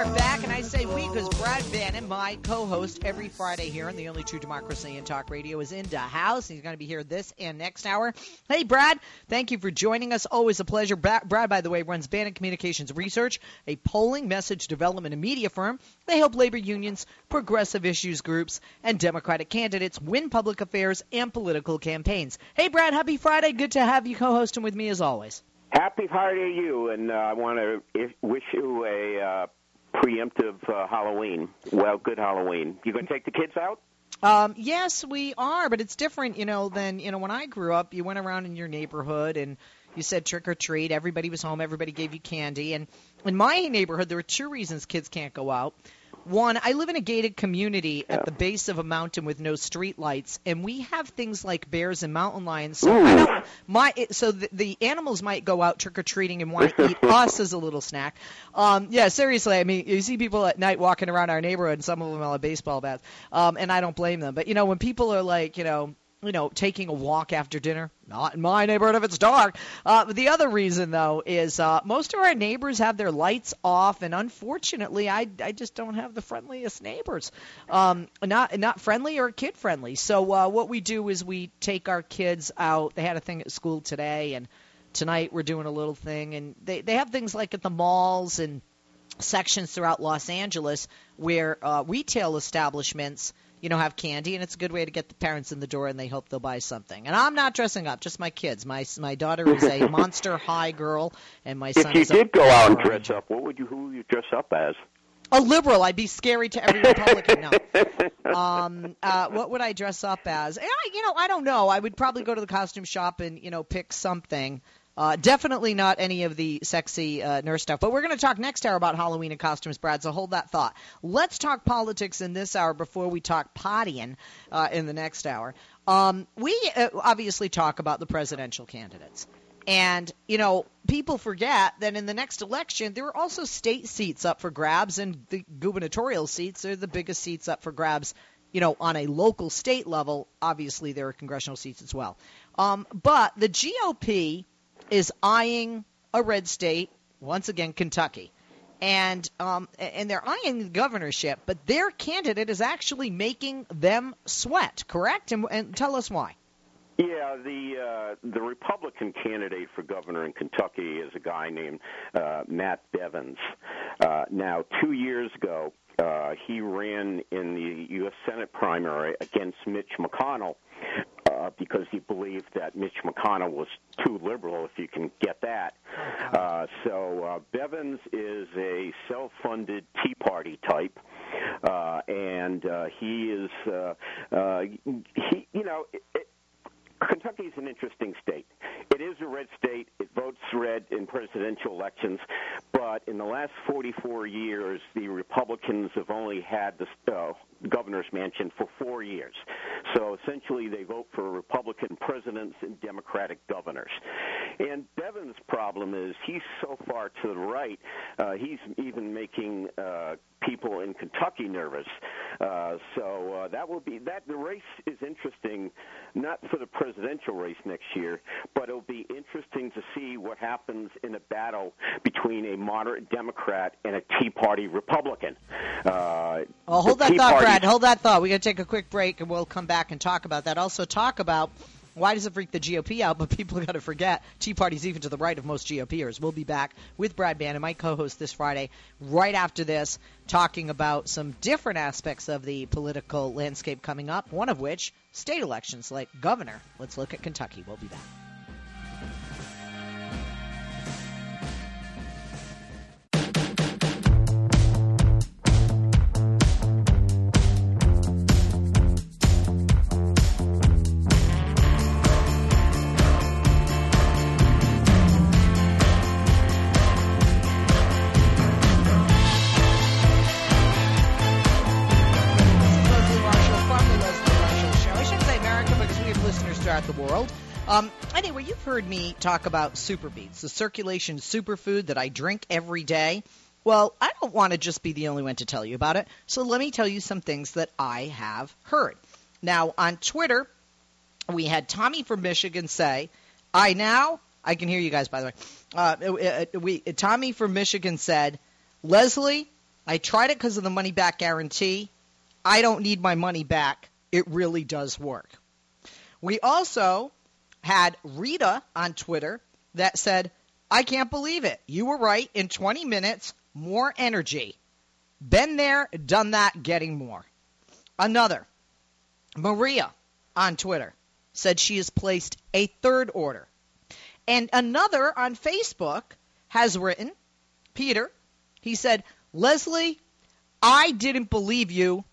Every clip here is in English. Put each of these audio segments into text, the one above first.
are back, and I say we because Brad Bannon, my co-host every Friday here on the only true democracy in talk radio, is in the house. He's going to be here this and next hour. Hey, Brad, thank you for joining us. Always a pleasure. Brad, by the way, runs Bannon Communications Research, a polling, message development, and media firm. They help labor unions, progressive issues groups, and Democratic candidates win public affairs and political campaigns. Hey, Brad, happy Friday. Good to have you co-hosting with me as always. Happy Friday to you, and uh, I want to wish you a uh, preemptive uh, Halloween. Well, good Halloween. You going to take the kids out? Um, yes, we are, but it's different, you know, than you know when I grew up. You went around in your neighborhood and you said trick or treat. Everybody was home. Everybody gave you candy. And in my neighborhood, there were two reasons kids can't go out. One, I live in a gated community at the base of a mountain with no street lights, and we have things like bears and mountain lions. So I don't, my so the, the animals might go out trick or treating and want to eat us as a little snack. Um, yeah, seriously, I mean, you see people at night walking around our neighborhood, and some of them have baseball bats, um, and I don't blame them. But you know, when people are like, you know, you know, taking a walk after dinner. Not in my neighborhood if it's dark. Uh, the other reason, though, is uh, most of our neighbors have their lights off, and unfortunately, I, I just don't have the friendliest neighbors. Um, not not friendly or kid friendly. So uh, what we do is we take our kids out. They had a thing at school today, and tonight we're doing a little thing, and they they have things like at the malls and sections throughout Los Angeles where uh, retail establishments you know, have candy, and it's a good way to get the parents in the door, and they hope they'll buy something. And I'm not dressing up, just my kids. My my daughter is a Monster High girl, and my son. If you is did a go out and dress up, what would you who would you dress up as? A liberal. I'd be scary to every Republican. No. Um, uh, what would I dress up as? I, you know, I don't know. I would probably go to the costume shop and you know pick something. Uh, definitely not any of the sexy uh, nurse stuff. But we're going to talk next hour about Halloween and costumes, Brad. So hold that thought. Let's talk politics in this hour before we talk pottying uh, in the next hour. Um, we uh, obviously talk about the presidential candidates. And, you know, people forget that in the next election, there are also state seats up for grabs, and the gubernatorial seats are the biggest seats up for grabs, you know, on a local state level. Obviously, there are congressional seats as well. Um, but the GOP is eyeing a red state, once again, Kentucky. And um, and they're eyeing the governorship, but their candidate is actually making them sweat, correct? And, and tell us why. Yeah, the uh, the Republican candidate for governor in Kentucky is a guy named uh, Matt Bevins. Uh, now, two years ago, uh, he ran in the U.S. Senate primary against Mitch McConnell uh, because he believed that Mitch McConnell was too liberal, if you can get that. Uh, so uh, Bevins is a self-funded Tea Party type, uh, and uh, he is, uh, uh, he, you know. It, it, Kentucky is an interesting state. It is a red state. It votes red in presidential elections, but in the last 44 years, the Republicans have only had the uh, governor's mansion for four years. So essentially, they vote for Republican presidents and Democratic governors. And Bevins' problem is he's so far to the right, uh, he's even making uh, people in Kentucky nervous. Uh, so uh, that will be that. The race is interesting, not for the presidential race next year, but it'll be interesting to see what happens in a battle between a moderate Democrat and a Tea Party Republican. Uh, well, hold that thought, Party... Brad. Hold that thought. We're going to take a quick break, and we'll come back and talk about that. Also, talk about why does it freak the GOP out? But people got to forget Tea Party's even to the right of most GOPers. We'll be back with Brad Bannon, my co-host, this Friday, right after this, talking about some different aspects of the political landscape coming up. One of which, state elections, like governor. Let's look at Kentucky. We'll be back. Heard me talk about Super Beets, the circulation superfood that I drink every day. Well, I don't want to just be the only one to tell you about it, so let me tell you some things that I have heard. Now, on Twitter, we had Tommy from Michigan say, I now, I can hear you guys by the way. Uh we, Tommy from Michigan said, Leslie, I tried it because of the money back guarantee. I don't need my money back. It really does work. We also had Rita on Twitter that said, I can't believe it. You were right. In 20 minutes, more energy. Been there, done that, getting more. Another, Maria on Twitter said she has placed a third order. And another on Facebook has written, Peter, he said, Leslie, I didn't believe you,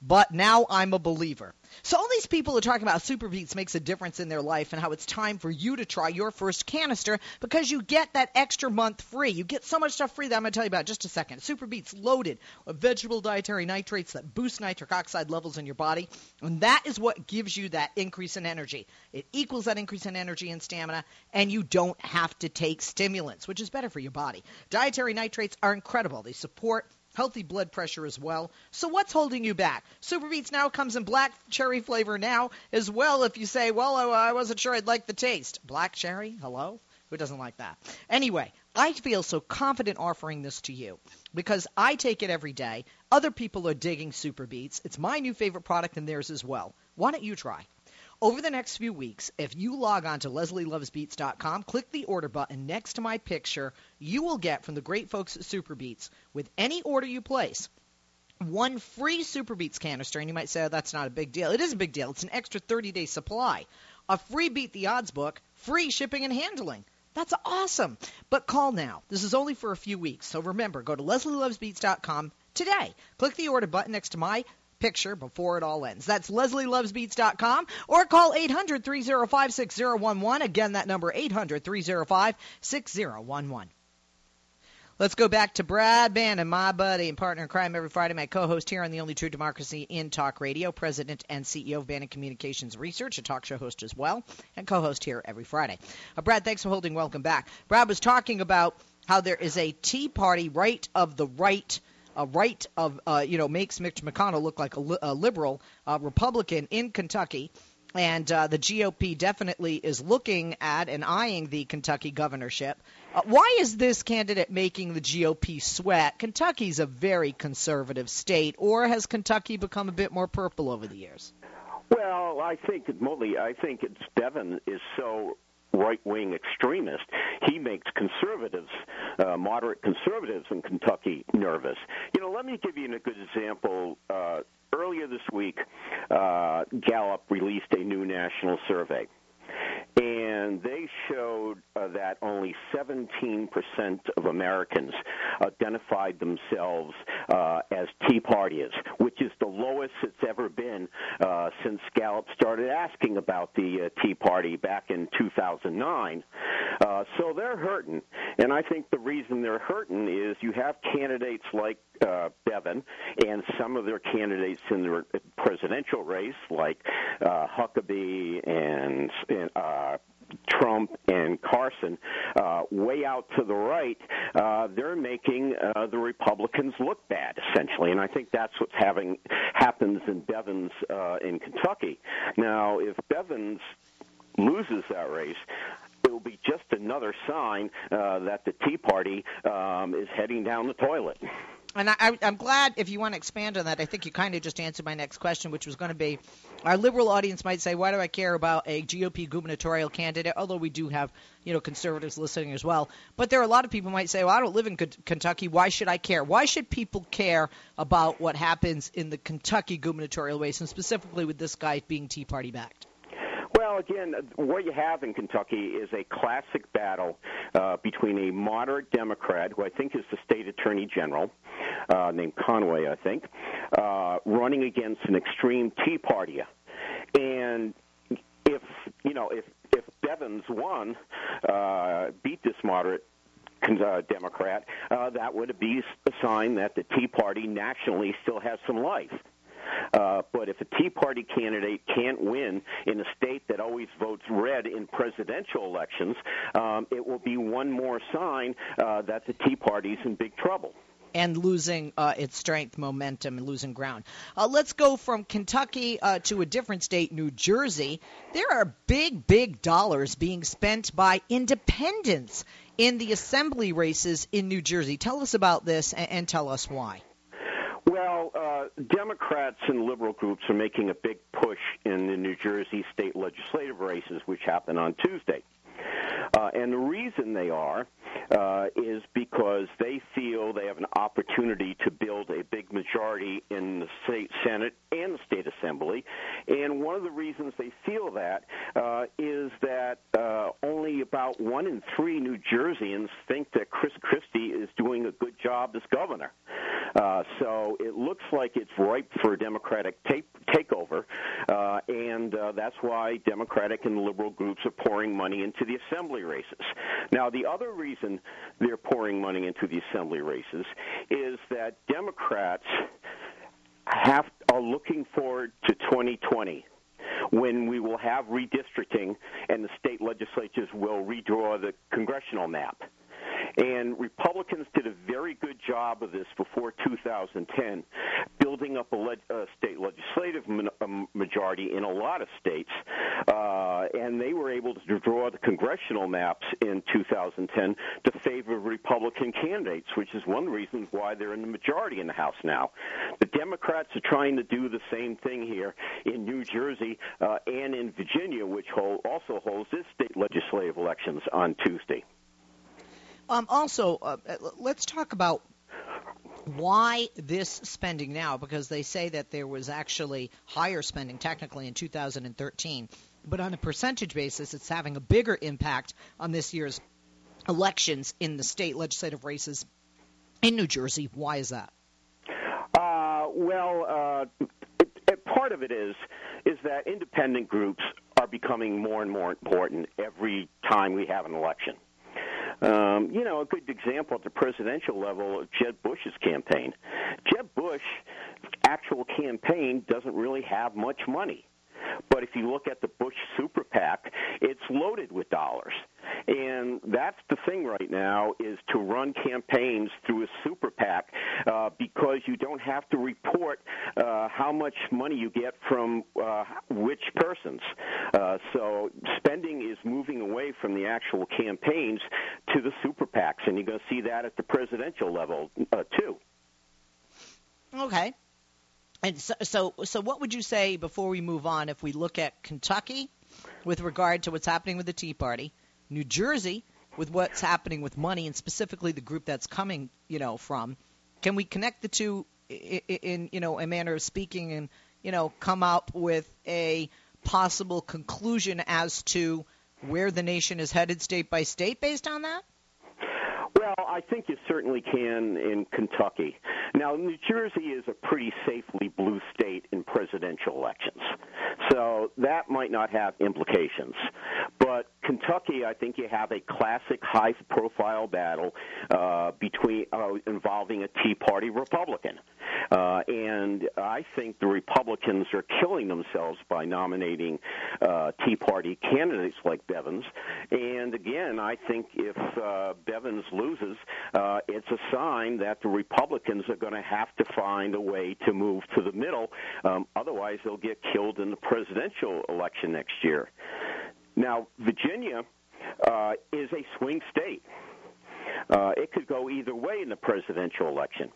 but now I'm a believer. So all these people are talking about Super Beets makes a difference in their life and how it's time for you to try your first canister because you get that extra month free. You get so much stuff free that I'm going to tell you about just a second. Super Beets loaded with vegetable dietary nitrates that boost nitric oxide levels in your body, and that is what gives you that increase in energy. It equals that increase in energy and stamina, and you don't have to take stimulants, which is better for your body. Dietary nitrates are incredible. They support healthy blood pressure as well. So what's holding you back? Super Beets now comes in black cherry flavor now as well. If you say, well, I, I wasn't sure I'd like the taste. Black cherry? Hello? Who doesn't like that? Anyway, I feel so confident offering this to you because I take it every day. Other people are digging Super Beets. It's my new favorite product and theirs as well. Why don't you try? Over the next few weeks, if you log on to leslielovesbeets.com, click the order button next to my picture, you will get from the great folks at Super Beets with any order you place, one free Super Beets canister. And you might say, oh, that's not a big deal. It is a big deal. It's an extra 30 day supply. A free Beat the Odds book, free shipping and handling. That's awesome. But call now. This is only for a few weeks. So remember, go to leslielovesbeets.com today. Click the order button next to my picture before it all ends. That's leslielovesbeets.com or call 800-305-6011. Again, that number 800-305-6011. Let's go back to Brad Bannon, my buddy and partner in crime every Friday, my co-host here on the only true democracy in talk radio, president and CEO of Bannon Communications Research, a talk show host as well, and co-host here every Friday. Uh, Brad, thanks for holding. Welcome back. Brad was talking about how there is a Tea Party right of the right a right of uh, you know makes Mitch McConnell look like a, li- a liberal uh, Republican in Kentucky. And uh, the GOP definitely is looking at and eyeing the Kentucky governorship. Uh, why is this candidate making the GOP sweat? Kentucky's a very conservative state, or has Kentucky become a bit more purple over the years? Well, I think, Molly, I think it's Bevin is so right wing extremist, he makes conservatives, uh, moderate conservatives in Kentucky, nervous. You know, let me give you a good example. Uh, earlier this week, uh, Gallup released a new national survey and they showed uh, that only 17% of Americans identified themselves uh, as Tea Partiers, which is lowest it's ever been uh, since Gallup started asking about the uh, Tea Party back in 2009. Uh, so they're hurting, and I think the reason they're hurting is you have candidates like uh, Bevin and some of their candidates in the presidential race, like uh, Huckabee and, and uh, Trump and Carson, uh, way out to the right, uh, they're making uh, the Republicans look bad, essentially, and I think that's what's having happens in Bevins uh, in Kentucky. Now, if Bevins loses that race, it will be just another sign uh, that the Tea Party um, is heading down the toilet. And I, am glad if you want to expand on that. I think you kind of just answered my next question, which was going to be our liberal audience might say, why do I care about a GOP gubernatorial candidate? Although we do have, you know, conservatives listening as well. But there are a lot of people might say, well, I don't live in K- Kentucky. Why should I care? Why should people care about what happens in the Kentucky gubernatorial race, and specifically with this guy being Tea Party backed? Again, what you have in Kentucky is a classic battle uh, between a moderate Democrat, who I think is the state attorney general, uh, named Conway, I think, uh, running against an extreme Tea Partier. And if you know, if if Bevins won, uh, beat this moderate uh, Democrat, uh, that would be a sign that the Tea Party nationally still has some life. Uh, but if a Tea Party candidate can't win in a state that always votes red in presidential elections, um, it will be one more sign uh, that the Tea Party's in big trouble and losing uh, its strength, momentum, and losing ground. Uh, let's go from Kentucky uh, to a different state, New Jersey. There are big, big dollars being spent by independents in the assembly races in New Jersey. Tell us about this and, and tell us why. Well, uh, Democrats and liberal groups are making a big push in the New Jersey state legislative races, which happen on Tuesday. Uh, and the reason they are uh, is because they feel they have an opportunity to build a big majority in the state Senate and the state Assembly. And one of the reasons they feel that uh, is that uh, only about one in three New Jerseyans think that Chris Christie is doing a good job as governor. Uh, so it looks like it's ripe for a Democratic take, takeover, uh, and that's why Democratic and liberal groups are pouring money into the assembly races. Now, the other reason they're pouring money into the assembly races is that Democrats have are looking forward to 2020 when we will have redistricting and the state legislatures will redraw the congressional map. And Republicans did a very good job of this before 2010, building up a, a state legislative majority in a lot of states. Uh, and they were able to draw the congressional maps in 2010 to favor Republican candidates, which is one reason why they're in the majority in the House now. The Democrats are trying to do the same thing here in New Jersey uh, and in Virginia, which hold, also holds its state legislative elections on Tuesday. Um, also, uh, let's talk about why this spending now, because they say that there was actually higher spending technically in 2013, but on a percentage basis, it's having a bigger impact on this year's elections in the state legislative races in New Jersey. Why is that? Uh, well, uh, it, it, part of it is is that independent groups are becoming more and more important every time we have an election. Um, you know, a good example at the presidential level of Jeb Bush's campaign. Jeb Bush actual campaign doesn't really have much money. But if you look at the Bush super PAC, it's loaded with dollars. And that's the thing right now is to run campaigns through a super PAC uh, because you don't have to report uh, how much money you get from uh, which persons. Uh, so spending is moving away from the actual campaigns to the super PACs, and you're going to see that at the presidential level uh, too. Okay. And so, so, so, what would you say before we move on if we look at Kentucky with regard to what's happening with the Tea Party, New Jersey with what's happening with money, and specifically the group that's coming, you know, from? Can we connect the two in, in you know a manner of speaking, and you know, come up with a possible conclusion as to where the nation is headed, state by state, based on that? Well, I think you certainly can in Kentucky. Now, New Jersey is a pretty safely blue state in presidential elections, so that might not have implications. But Kentucky, I think you have a classic high-profile battle uh, between uh, involving a Tea Party Republican, uh, and I think the Republicans are killing themselves by nominating uh, Tea Party candidates like Bevins. And again, I think if uh, Bevins loses, uh, it's a sign that the Republicans are going to have to find a way to move to the middle. Um, otherwise, they'll get killed in the presidential election next year. Now, Virginia uh, is a swing state. Uh, it could go either way in the presidential election.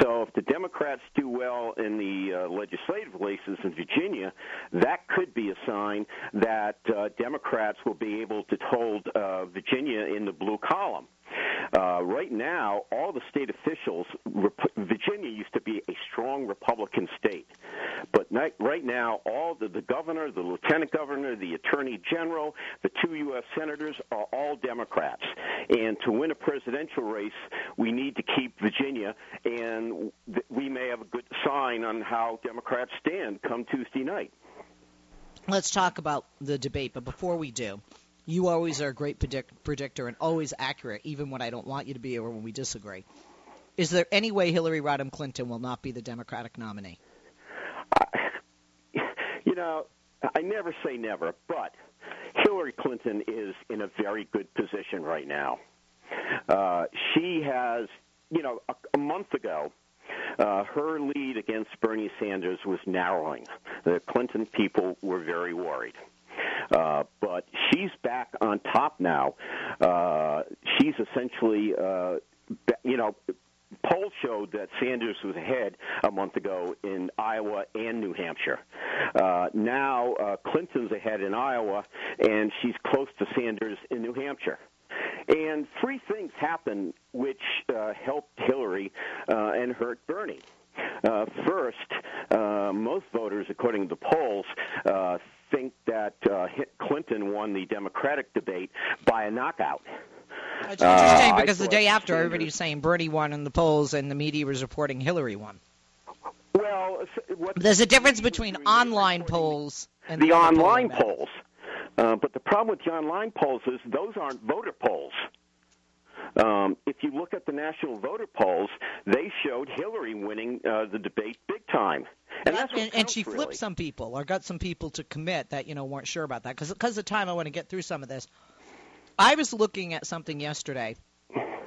So if the Democrats do well in the uh, legislative races in Virginia, that could be a sign that uh, Democrats will be able to hold uh, Virginia in the blue column. Uh, right now, all the state officials, Virginia used to be a strong Republican state, but not, right now, all the, the governor, the lieutenant governor, the attorney general, the two U.S. senators are all Democrats. And to win a presidential race, we need to keep Virginia, and we may have a good sign on how Democrats stand come Tuesday night. Let's talk about the debate, but before we do, you always are a great predict- predictor and always accurate, even when I don't want you to be or when we disagree. Is there any way Hillary Rodham Clinton will not be the Democratic nominee? Uh, you know, I never say never, but Hillary Clinton is in a very good position right now. Uh, she has, you know, a, a month ago, uh, her lead against Bernie Sanders was narrowing. The Clinton people were very worried. Uh, but she's back on top now. Uh, she's essentially, uh, you know, polls showed that Sanders was ahead a month ago in Iowa and New Hampshire. Uh, now uh, Clinton's ahead in Iowa, and she's close to Sanders in New Hampshire. And three things happened which uh, helped Hillary uh, and hurt Bernie. Uh, first, uh, most voters, according to the polls, uh, think that uh, Clinton won the Democratic debate by a knockout. It's interesting uh, because the day after, everybody was saying Bernie won in the polls, and the media was reporting Hillary won. Well, there's a difference between online polls and the, the online polls. Uh, but the problem with the online polls is those aren't voter polls. Um, if you look at the national voter polls, they showed Hillary winning uh, the debate big time. And, that's and, and she really. flipped some people or got some people to commit that you know weren't sure about that because because of time I want to get through some of this. I was looking at something yesterday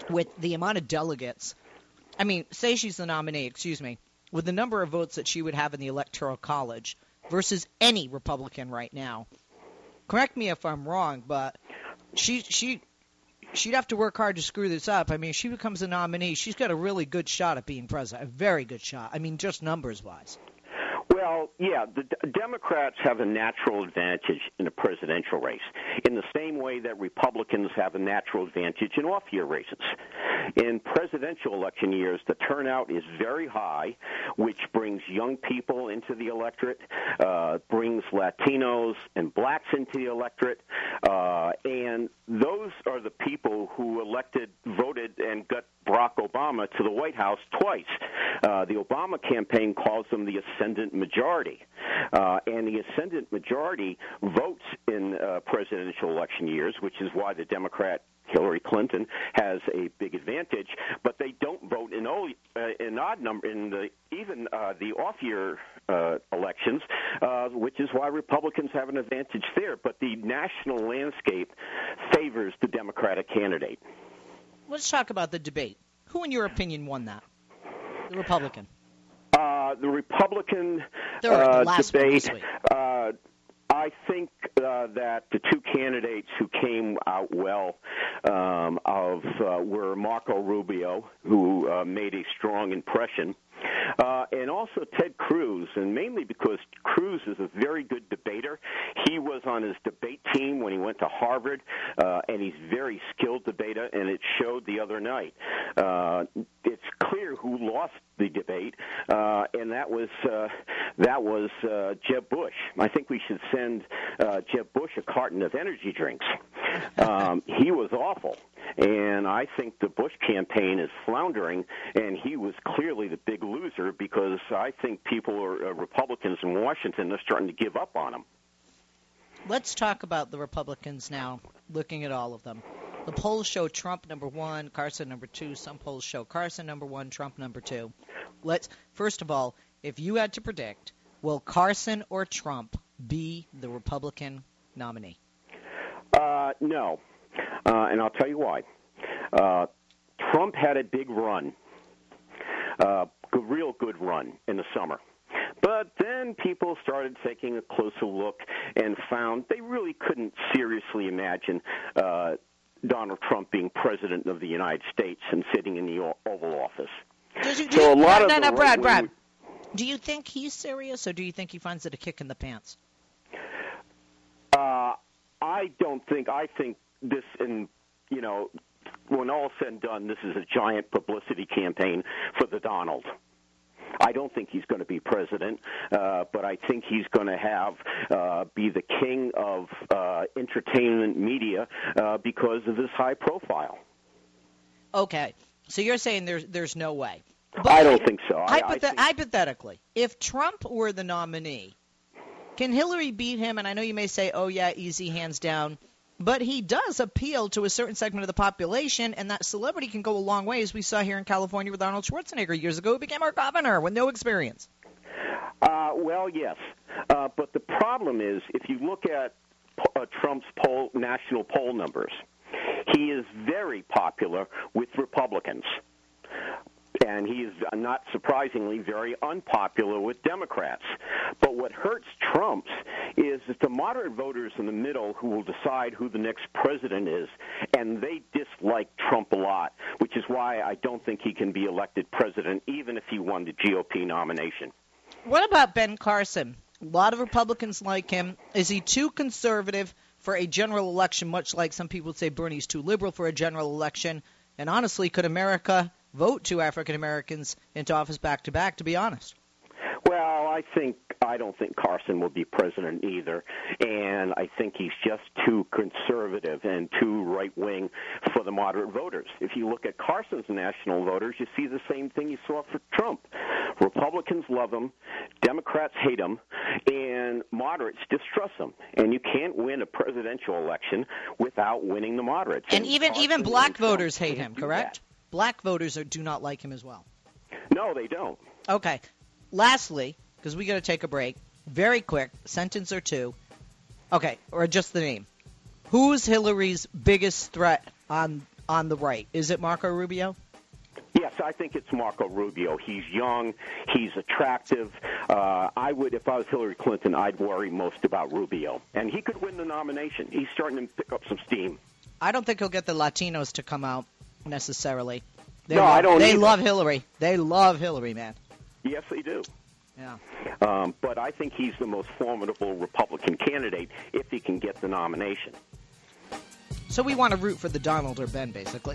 with the amount of delegates. I mean, say she's the nominee, excuse me, with the number of votes that she would have in the electoral college versus any Republican right now. Correct me if I'm wrong, but she she she'd have to work hard to screw this up. I mean, if she becomes a nominee, she's got a really good shot at being president, a very good shot. I mean, just numbers wise. Well, yeah, the D- Democrats have a natural advantage in a presidential race, in the same way that Republicans have a natural advantage in off year races. In presidential election years, the turnout is very high, which brings young people into the electorate, uh, brings Latinos and blacks into the electorate, uh, and those are the people who elected, voted, and got Barack Obama to the White House twice. Uh, the Obama campaign calls them the ascendant majority. Uh, and the ascendant majority votes in uh, presidential election years, which is why the Democrat Hillary Clinton has a big advantage, but they don't vote in, all, uh, in odd number in the even uh, the off-year uh, elections, uh, which is why Republicans have an advantage there. But the national landscape favors the Democratic candidate. Let's talk about the debate. Who, in your opinion, won that? The Republican. Uh, the Republican uh, debate. I think uh, that the two candidates who came out well um, of uh, were Marco Rubio, who uh, made a strong impression, uh, and also Ted Cruz, and mainly because Cruz is a very good debater. He was on his debate team when he went to Harvard, uh, and he's very skilled debater, and it showed the other night. Uh, it's clear who lost the debate, uh, and that was uh, that was uh, Jeb Bush. I think we should send uh, Jeb Bush a carton of energy drinks. Um, he was awful, and I think the Bush campaign is floundering, and he was clearly the big loser because I think people are uh, Republicans in Washington are starting to give up on him. Let's talk about the Republicans now. Looking at all of them, the polls show Trump number one, Carson number two. Some polls show Carson number one, Trump number two. Let's first of all, if you had to predict, will Carson or Trump be the Republican nominee? Uh, no, uh, and I'll tell you why. Uh, Trump had a big run, uh, a real good run in the summer. But then people started taking a closer look and found they really couldn't seriously imagine uh, Donald Trump being president of the United States and sitting in the Oval Office. You, so a lot no, of no, no, Brad, Brad. Do you think he's serious, or do you think he finds it a kick in the pants? Uh, I don't think. I think this, and you know, when all said and done, this is a giant publicity campaign for the Donald. I don't think he's going to be president, uh, but I think he's going to have uh, be the king of uh, entertainment media uh, because of his high profile. Okay, so you're saying there's there's no way. But I don't think so. Hypothet- I think... Hypothetically, if Trump were the nominee, can Hillary beat him? And I know you may say, "Oh yeah, easy, hands down." But he does appeal to a certain segment of the population, and that celebrity can go a long way, as we saw here in California with Arnold Schwarzenegger years ago, who became our governor with no experience. Uh, well, yes, uh, but the problem is if you look at uh, Trump's poll, national poll numbers, he is very popular with Republicans. And he is uh, not surprisingly very unpopular with Democrats. But what hurts Trump's is that the moderate voters in the middle who will decide who the next president is, and they dislike Trump a lot, which is why I don't think he can be elected president, even if he won the GOP nomination. What about Ben Carson? A lot of Republicans like him. Is he too conservative for a general election, much like some people say Bernie's too liberal for a general election? And honestly, could America vote two African Americans into office back to back, to be honest? Well, I think I don't think Carson will be president either, and I think he's just too conservative and too right wing for the moderate voters. If you look at Carson's national voters, you see the same thing you saw for Trump. Republicans love him, Democrats hate him, and moderates distrust him. And you can't win a presidential election without winning the moderates. And, and even Carson even black voters hate him, correct? Black voters are, do not like him as well. No, they don't. Okay. Lastly, because we got to take a break, very quick sentence or two. Okay, or just the name. Who's Hillary's biggest threat on on the right? Is it Marco Rubio? Yes, I think it's Marco Rubio. He's young, he's attractive. Uh, I would, if I was Hillary Clinton, I'd worry most about Rubio, and he could win the nomination. He's starting to pick up some steam. I don't think he'll get the Latinos to come out necessarily. They no, love, I don't. They either. love Hillary. They love Hillary, man. Yes, they do. Yeah. Um, but I think he's the most formidable Republican candidate if he can get the nomination. So we want to root for the Donald or Ben, basically.